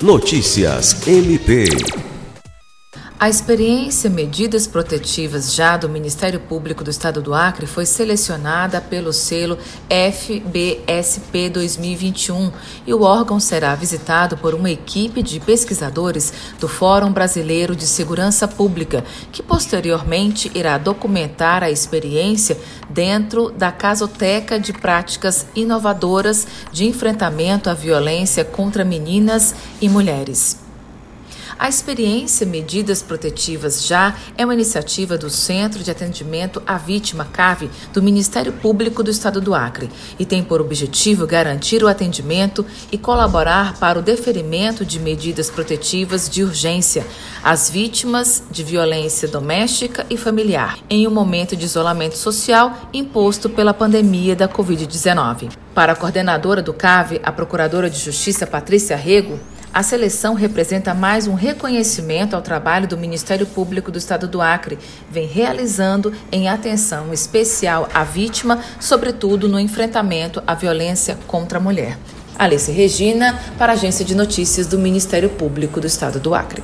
Notícias MP. A experiência Medidas Protetivas já do Ministério Público do Estado do Acre foi selecionada pelo selo FBSP 2021 e o órgão será visitado por uma equipe de pesquisadores do Fórum Brasileiro de Segurança Pública, que posteriormente irá documentar a experiência dentro da Casoteca de Práticas Inovadoras de Enfrentamento à Violência contra Meninas e Mulheres. A experiência Medidas Protetivas Já é uma iniciativa do Centro de Atendimento à Vítima CAVE do Ministério Público do Estado do Acre e tem por objetivo garantir o atendimento e colaborar para o deferimento de medidas protetivas de urgência às vítimas de violência doméstica e familiar em um momento de isolamento social imposto pela pandemia da Covid-19. Para a coordenadora do CAVE, a Procuradora de Justiça Patrícia Rego, a seleção representa mais um reconhecimento ao trabalho do Ministério Público do Estado do Acre, vem realizando em atenção especial à vítima, sobretudo no enfrentamento à violência contra a mulher. Alice Regina, para a Agência de Notícias do Ministério Público do Estado do Acre.